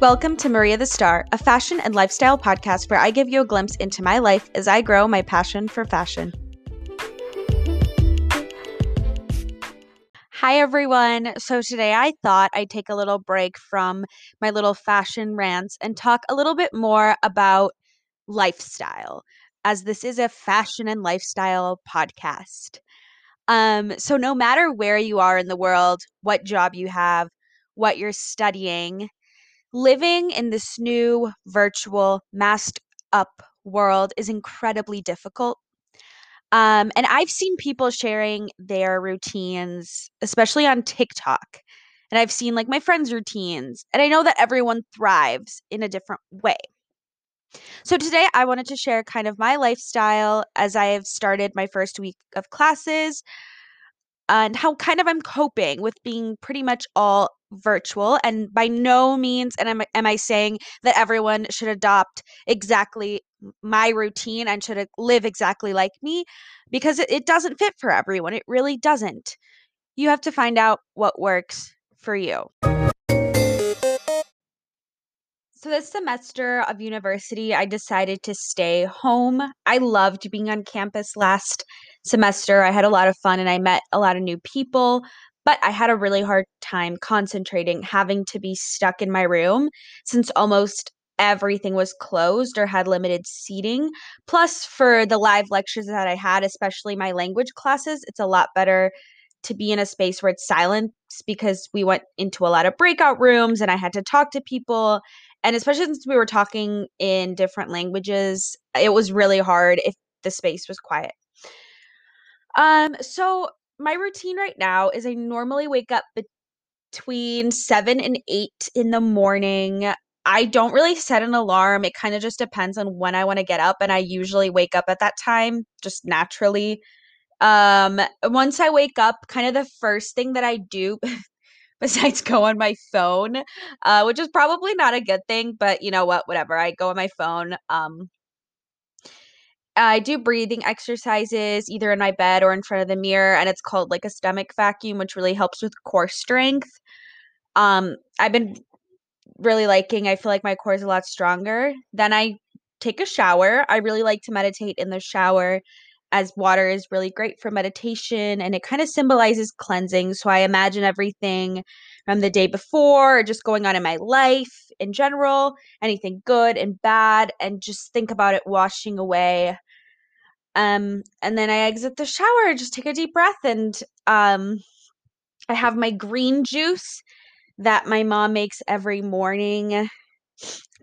Welcome to Maria the Star, a fashion and lifestyle podcast where I give you a glimpse into my life as I grow my passion for fashion. Hi, everyone. So, today I thought I'd take a little break from my little fashion rants and talk a little bit more about lifestyle, as this is a fashion and lifestyle podcast. Um, so, no matter where you are in the world, what job you have, what you're studying, living in this new virtual masked up world is incredibly difficult. Um, and I've seen people sharing their routines, especially on TikTok. And I've seen like my friends' routines, and I know that everyone thrives in a different way. So today I wanted to share kind of my lifestyle as I have started my first week of classes and how kind of I'm coping with being pretty much all virtual and by no means and am, am i saying that everyone should adopt exactly my routine and should uh, live exactly like me because it, it doesn't fit for everyone it really doesn't. You have to find out what works for you so this semester of university i decided to stay home i loved being on campus last semester i had a lot of fun and i met a lot of new people but I had a really hard time concentrating, having to be stuck in my room since almost everything was closed or had limited seating. Plus, for the live lectures that I had, especially my language classes, it's a lot better to be in a space where it's silent because we went into a lot of breakout rooms and I had to talk to people. And especially since we were talking in different languages, it was really hard if the space was quiet. Um, so my routine right now is I normally wake up between 7 and 8 in the morning. I don't really set an alarm. It kind of just depends on when I want to get up and I usually wake up at that time just naturally. Um once I wake up, kind of the first thing that I do besides go on my phone, uh which is probably not a good thing, but you know what, whatever. I go on my phone um I do breathing exercises either in my bed or in front of the mirror, and it's called like a stomach vacuum, which really helps with core strength. Um, I've been really liking, I feel like my core is a lot stronger. Then I take a shower. I really like to meditate in the shower as water is really great for meditation and it kind of symbolizes cleansing. So I imagine everything from the day before or just going on in my life in general, anything good and bad, and just think about it washing away um, and then I exit the shower, just take a deep breath, and um, I have my green juice that my mom makes every morning.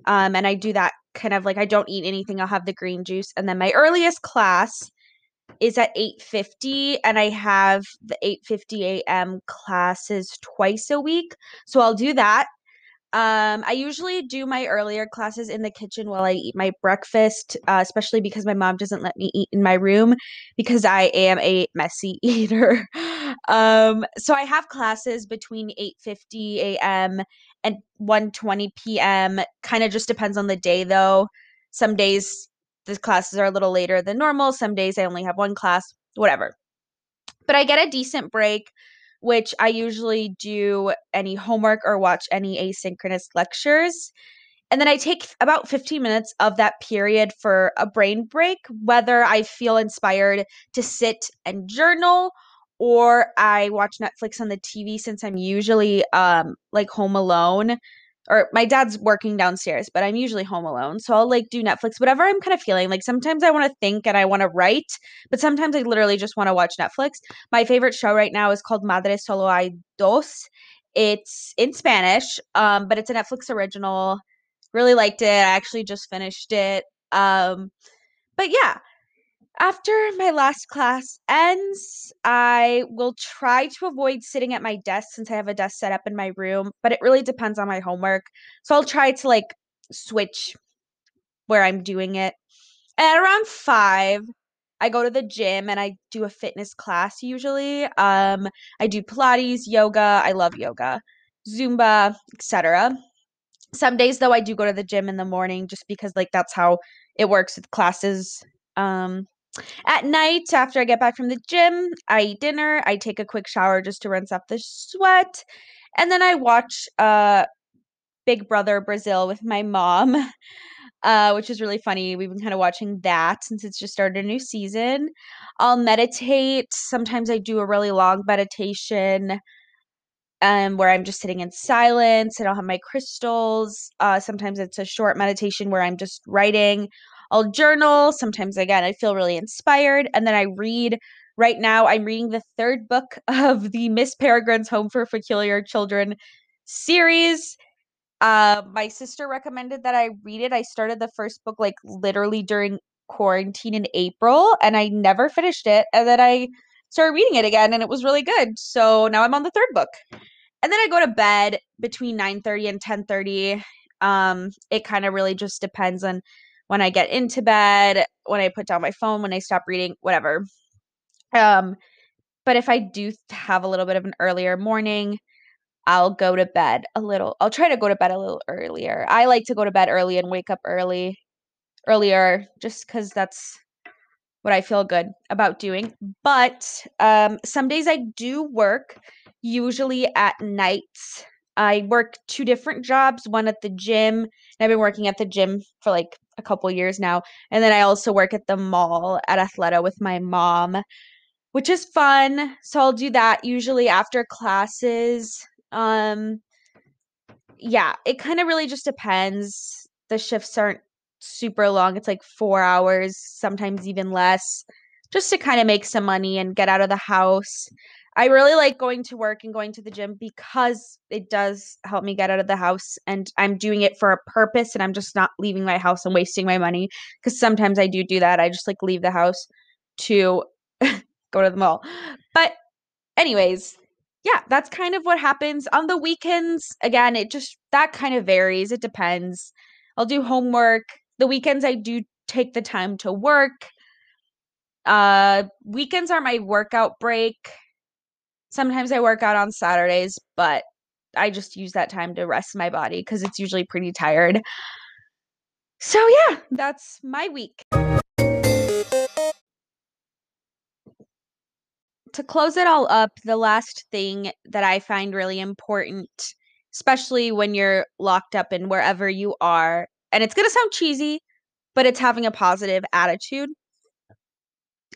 Um, and I do that kind of like I don't eat anything. I'll have the green juice, and then my earliest class is at 8:50 and I have the 8:50 a.m. classes twice a week. So I'll do that um, I usually do my earlier classes in the kitchen while I eat my breakfast, uh, especially because my mom doesn't let me eat in my room because I am a messy eater. um, so I have classes between 8:50 a.m. and 1:20 p.m. Kind of just depends on the day though. Some days the classes are a little later than normal, some days I only have one class, whatever. But I get a decent break which I usually do any homework or watch any asynchronous lectures. And then I take about 15 minutes of that period for a brain break, whether I feel inspired to sit and journal or I watch Netflix on the TV since I'm usually um like home alone or my dad's working downstairs, but I'm usually home alone. So I'll like do Netflix, whatever I'm kind of feeling. Like sometimes I want to think and I want to write, but sometimes I literally just want to watch Netflix. My favorite show right now is called Madre Solo Hay Dos. It's in Spanish, um, but it's a Netflix original. Really liked it. I actually just finished it. Um, but yeah, after my last class ends, I will try to avoid sitting at my desk since I have a desk set up in my room, but it really depends on my homework. So I'll try to like switch where I'm doing it. And around 5, I go to the gym and I do a fitness class usually. Um I do pilates, yoga, I love yoga, zumba, etc. Some days though I do go to the gym in the morning just because like that's how it works with classes um at night, after I get back from the gym, I eat dinner. I take a quick shower just to rinse off the sweat. And then I watch uh, Big Brother Brazil with my mom, uh, which is really funny. We've been kind of watching that since it's just started a new season. I'll meditate. Sometimes I do a really long meditation um, where I'm just sitting in silence and I'll have my crystals. Uh, sometimes it's a short meditation where I'm just writing. I'll journal. Sometimes, again, I feel really inspired. And then I read. Right now, I'm reading the third book of the Miss Peregrine's Home for Peculiar Children series. Uh, my sister recommended that I read it. I started the first book like literally during quarantine in April and I never finished it. And then I started reading it again and it was really good. So now I'm on the third book. And then I go to bed between 9:30 and 10:30. Um, it kind of really just depends on when I get into bed, when I put down my phone, when I stop reading, whatever. Um, but if I do have a little bit of an earlier morning, I'll go to bed a little. I'll try to go to bed a little earlier. I like to go to bed early and wake up early, earlier, just because that's what I feel good about doing. But um, some days I do work, usually at nights. I work two different jobs, one at the gym, I've been working at the gym for like a couple years now. And then I also work at the mall at Athleta with my mom, which is fun. So I'll do that usually after classes. Um yeah, it kind of really just depends. The shifts aren't super long. It's like 4 hours, sometimes even less, just to kind of make some money and get out of the house. I really like going to work and going to the gym because it does help me get out of the house and I'm doing it for a purpose and I'm just not leaving my house and wasting my money because sometimes I do do that. I just like leave the house to go to the mall. But anyways, yeah, that's kind of what happens on the weekends. Again, it just that kind of varies. It depends. I'll do homework. The weekends I do take the time to work. Uh weekends are my workout break Sometimes I work out on Saturdays, but I just use that time to rest my body because it's usually pretty tired. So, yeah, that's my week. To close it all up, the last thing that I find really important, especially when you're locked up in wherever you are, and it's going to sound cheesy, but it's having a positive attitude.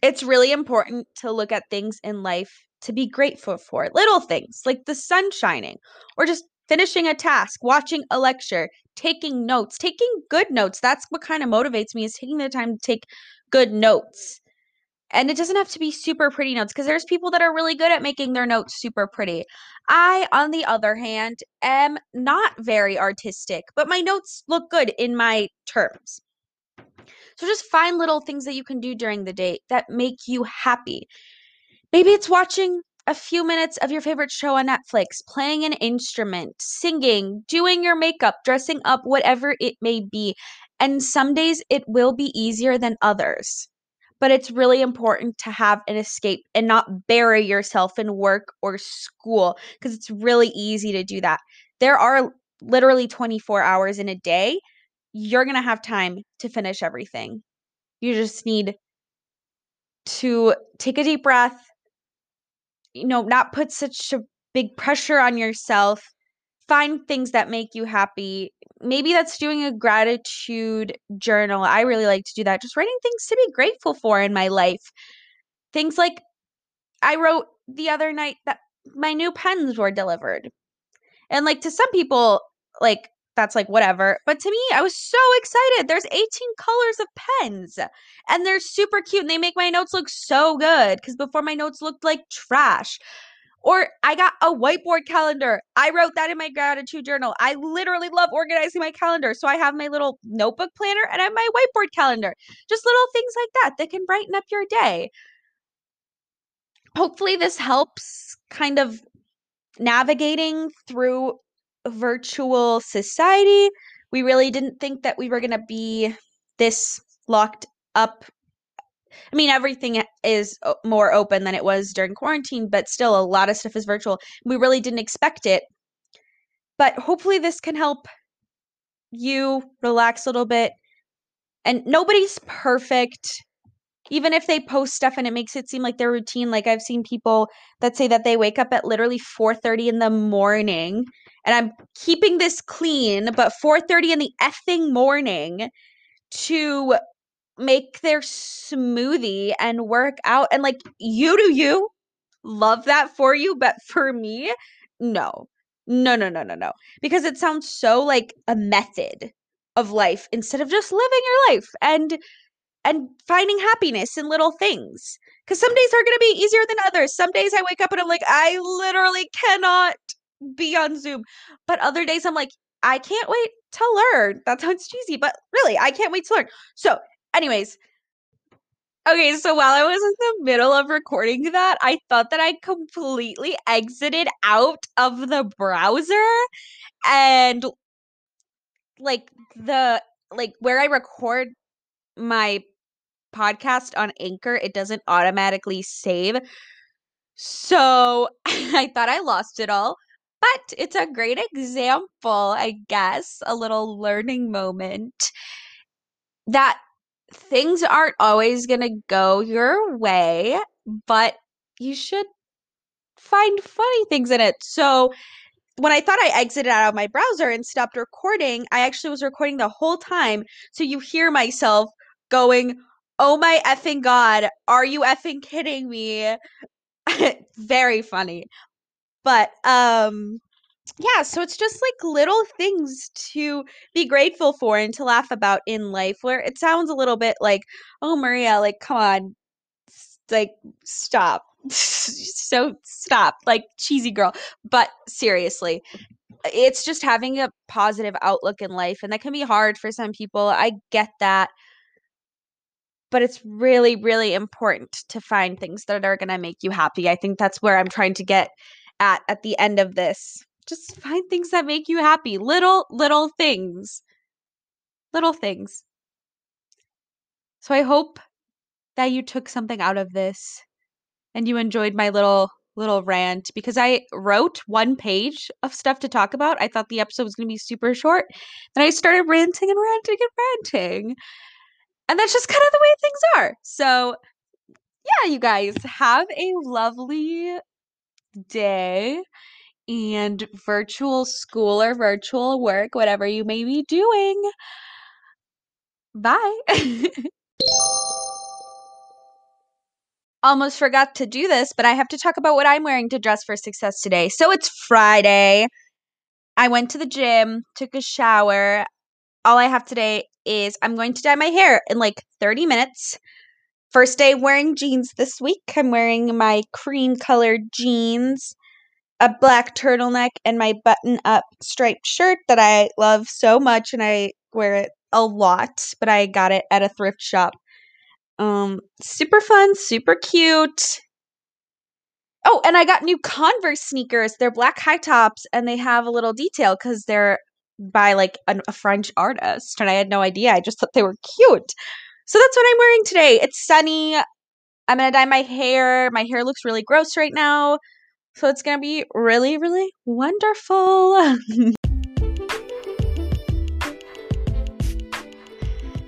It's really important to look at things in life to be grateful for. Little things like the sun shining or just finishing a task, watching a lecture, taking notes, taking good notes. That's what kind of motivates me is taking the time to take good notes. And it doesn't have to be super pretty notes because there's people that are really good at making their notes super pretty. I, on the other hand, am not very artistic, but my notes look good in my terms. So just find little things that you can do during the day that make you happy. Maybe it's watching a few minutes of your favorite show on Netflix, playing an instrument, singing, doing your makeup, dressing up, whatever it may be. And some days it will be easier than others. But it's really important to have an escape and not bury yourself in work or school because it's really easy to do that. There are literally 24 hours in a day. You're going to have time to finish everything. You just need to take a deep breath, you know, not put such a big pressure on yourself. Find things that make you happy. Maybe that's doing a gratitude journal. I really like to do that. Just writing things to be grateful for in my life. Things like I wrote the other night that my new pens were delivered. And like to some people, like that's like whatever. But to me, I was so excited. There's 18 colors of pens and they're super cute and they make my notes look so good because before my notes looked like trash. Or I got a whiteboard calendar. I wrote that in my gratitude journal. I literally love organizing my calendar. So I have my little notebook planner and I have my whiteboard calendar. Just little things like that that can brighten up your day. Hopefully, this helps kind of navigating through virtual society. We really didn't think that we were going to be this locked up. I mean, everything is more open than it was during quarantine, but still, a lot of stuff is virtual. We really didn't expect it. But hopefully, this can help you relax a little bit. And nobody's perfect. even if they post stuff and it makes it seem like their routine like i've seen people that say that they wake up at literally 4.30 in the morning and i'm keeping this clean but 4.30 in the effing morning to make their smoothie and work out and like you do you love that for you but for me no. No no no no no. Because it sounds so like a method of life instead of just living your life and and finding happiness in little things. Because some days are going to be easier than others. Some days i wake up and i'm like i literally cannot be on zoom but other days i'm like i can't wait to learn. That sounds cheesy but really i can't wait to learn. So anyways okay so while i was in the middle of recording that i thought that i completely exited out of the browser and like the like where i record my podcast on Anchor, it doesn't automatically save. So I thought I lost it all, but it's a great example, I guess, a little learning moment that things aren't always going to go your way, but you should find funny things in it. So when I thought I exited out of my browser and stopped recording, I actually was recording the whole time. So you hear myself going, Oh my effing god, are you effing kidding me? Very funny. But um yeah, so it's just like little things to be grateful for and to laugh about in life where it sounds a little bit like, "Oh Maria, like come on. Like stop." so stop. Like cheesy girl. But seriously, it's just having a positive outlook in life and that can be hard for some people. I get that but it's really really important to find things that are going to make you happy i think that's where i'm trying to get at at the end of this. Just find things that make you happy. Little little things. Little things. So i hope that you took something out of this and you enjoyed my little little rant because i wrote one page of stuff to talk about. I thought the episode was going to be super short then i started ranting and ranting and ranting. And that's just kind of the way things are. So, yeah, you guys have a lovely day and virtual school or virtual work, whatever you may be doing. Bye. Almost forgot to do this, but I have to talk about what I'm wearing to dress for success today. So it's Friday. I went to the gym, took a shower. All I have today is I'm going to dye my hair in like 30 minutes. First day wearing jeans this week. I'm wearing my cream colored jeans, a black turtleneck, and my button up striped shirt that I love so much and I wear it a lot, but I got it at a thrift shop. Um super fun, super cute. Oh, and I got new Converse sneakers. They're black high tops and they have a little detail cuz they're by like an, a French artist, and I had no idea. I just thought they were cute. So that's what I'm wearing today. It's sunny. I'm gonna dye my hair. My hair looks really gross right now. So it's gonna be really, really wonderful.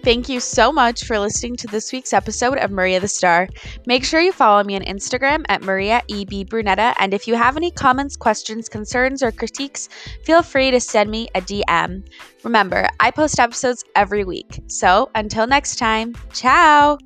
Thank you so much for listening to this week's episode of Maria the Star. Make sure you follow me on Instagram at Maria E.B. Brunetta. And if you have any comments, questions, concerns, or critiques, feel free to send me a DM. Remember, I post episodes every week. So until next time, ciao!